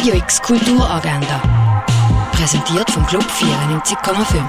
Radio X Kulturagenda. Präsentiert vom Club 94,5.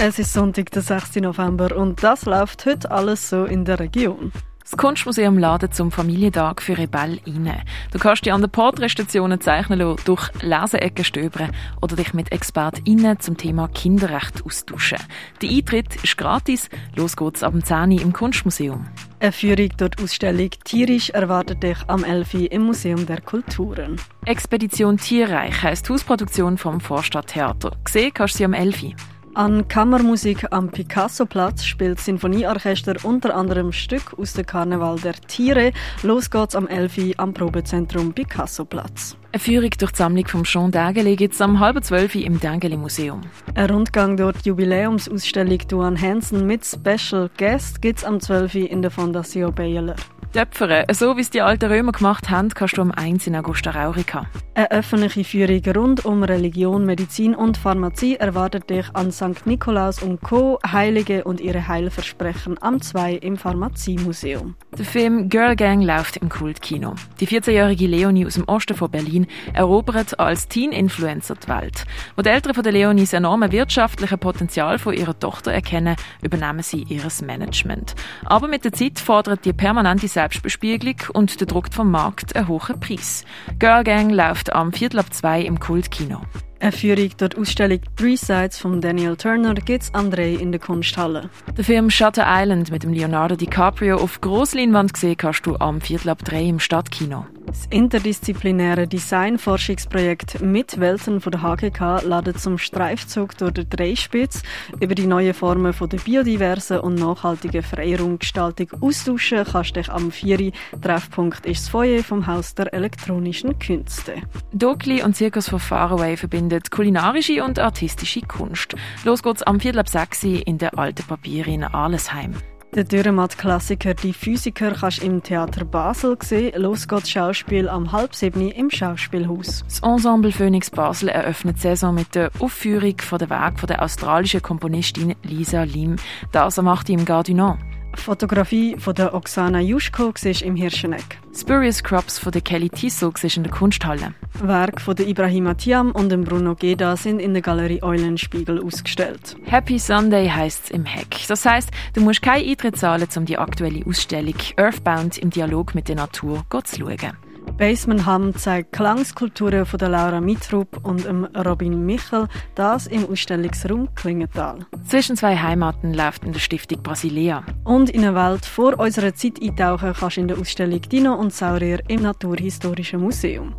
Es ist Sonntag, der 6. November und das läuft heute alles so in der Region. Das Kunstmuseum ladet zum Familientag für Rebell ein. Du kannst dich an den Porträtstationen zeichnen lassen, durch Leseecken stöbern oder dich mit ExpertInnen zum Thema Kinderrecht austauschen. Der Eintritt ist gratis. Los geht's ab dem 10 Uhr im Kunstmuseum. Eine Führung durch die Ausstellung Tierisch erwartet dich am 11. Uhr im Museum der Kulturen. Expedition Tierreich heisst Hausproduktion vom Vorstadttheater. Gesehen kannst du sie am 11. Uhr. An Kammermusik am Picasso-Platz spielt Sinfonieorchester unter anderem Stück aus dem Karneval der Tiere. Los geht's am 11. Uhr am Probezentrum Picasso-Platz. Eine Führung durch die Sammlung vom Jean Dägeli gibt es am halb zwölf im Dägeli Museum. Ein Rundgang durch die Jubiläumsausstellung Duan Hansen mit Special Guest gibt es am 12. Uhr in der Fondation Baylor. Töpfern, so wie es die alten Römer gemacht haben, kannst du am 1 in Augusta Raurica. Eine öffentliche Führung rund um Religion, Medizin und Pharmazie erwartet dich an St. Nikolaus und Co. Heilige und ihre Heilversprechen am 2 im Pharmaziemuseum. Der Film Girl Gang läuft im Kultkino. Die 14-jährige Leonie aus dem Osten von Berlin erobert als Teen-Influencer die Welt. Wo die Eltern von der Leonie das enorme wirtschaftliche Potenzial von ihrer Tochter erkennen, übernehmen sie ihres Management. Aber mit der Zeit fordert die permanente Selbstbespiegelung und der Druck vom Markt einen hohen Preis. Girl Gang läuft am Viertel ab zwei im Kultkino. Eine Führung durch die Ausstellung Three Sides von Daniel Turner gibt es André in der Kunsthalle. Der Film Shutter Island mit dem Leonardo DiCaprio auf Grossleinwand gesehen kannst du am Viertel ab drei im Stadtkino. Das interdisziplinäre Design-Forschungsprojekt mit Welten von der HGK ladet zum Streifzug durch den Dreispitz über die neuen Formen von der biodiversen und nachhaltigen Freiraumgestaltung austauschen kannst dich am 4. Treffpunkt ist das Feuer vom Haus der elektronischen Künste. Dokli und Circus von Faraway verbindet kulinarische und artistische Kunst. Los geht's am Viertel ab 6 in der Alten Papier in Alesheim. Der Dürrematt-Klassiker «Die Physiker» kannst du im Theater Basel sehen. Los geht's Schauspiel am halb sieben im Schauspielhaus. Das Ensemble Phoenix Basel eröffnet die Saison mit der Aufführung von der Werk von der australischen Komponistin Lisa Lim. Das am 8. im Gardinon. Fotografie von der Oksana Juschko im Hirscheneck. Spurious Crops von der Kelly Tissot in der Kunsthalle. Werk von der Ibrahima Tiam und dem Bruno Geda sind in der Galerie Eulenspiegel ausgestellt. Happy Sunday heisst es im Heck. Das heisst, du musst keinen Eintritt zahlen, um die aktuelle Ausstellung Earthbound im Dialog mit der Natur zu schauen. Basement Ham zeigt Klangskulpturen von der Laura Mitrup und dem Robin Michel, das im Ausstellungsraum Klingenthal. Zwischen zwei Heimaten läuft in der Stiftung Brasilia. Und in eine Welt vor unserer Zeit eintauchen kannst du in der Ausstellung Dino und Saurier im Naturhistorischen Museum.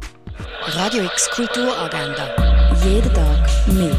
Radio X Kulturagenda. Jeden Tag mehr.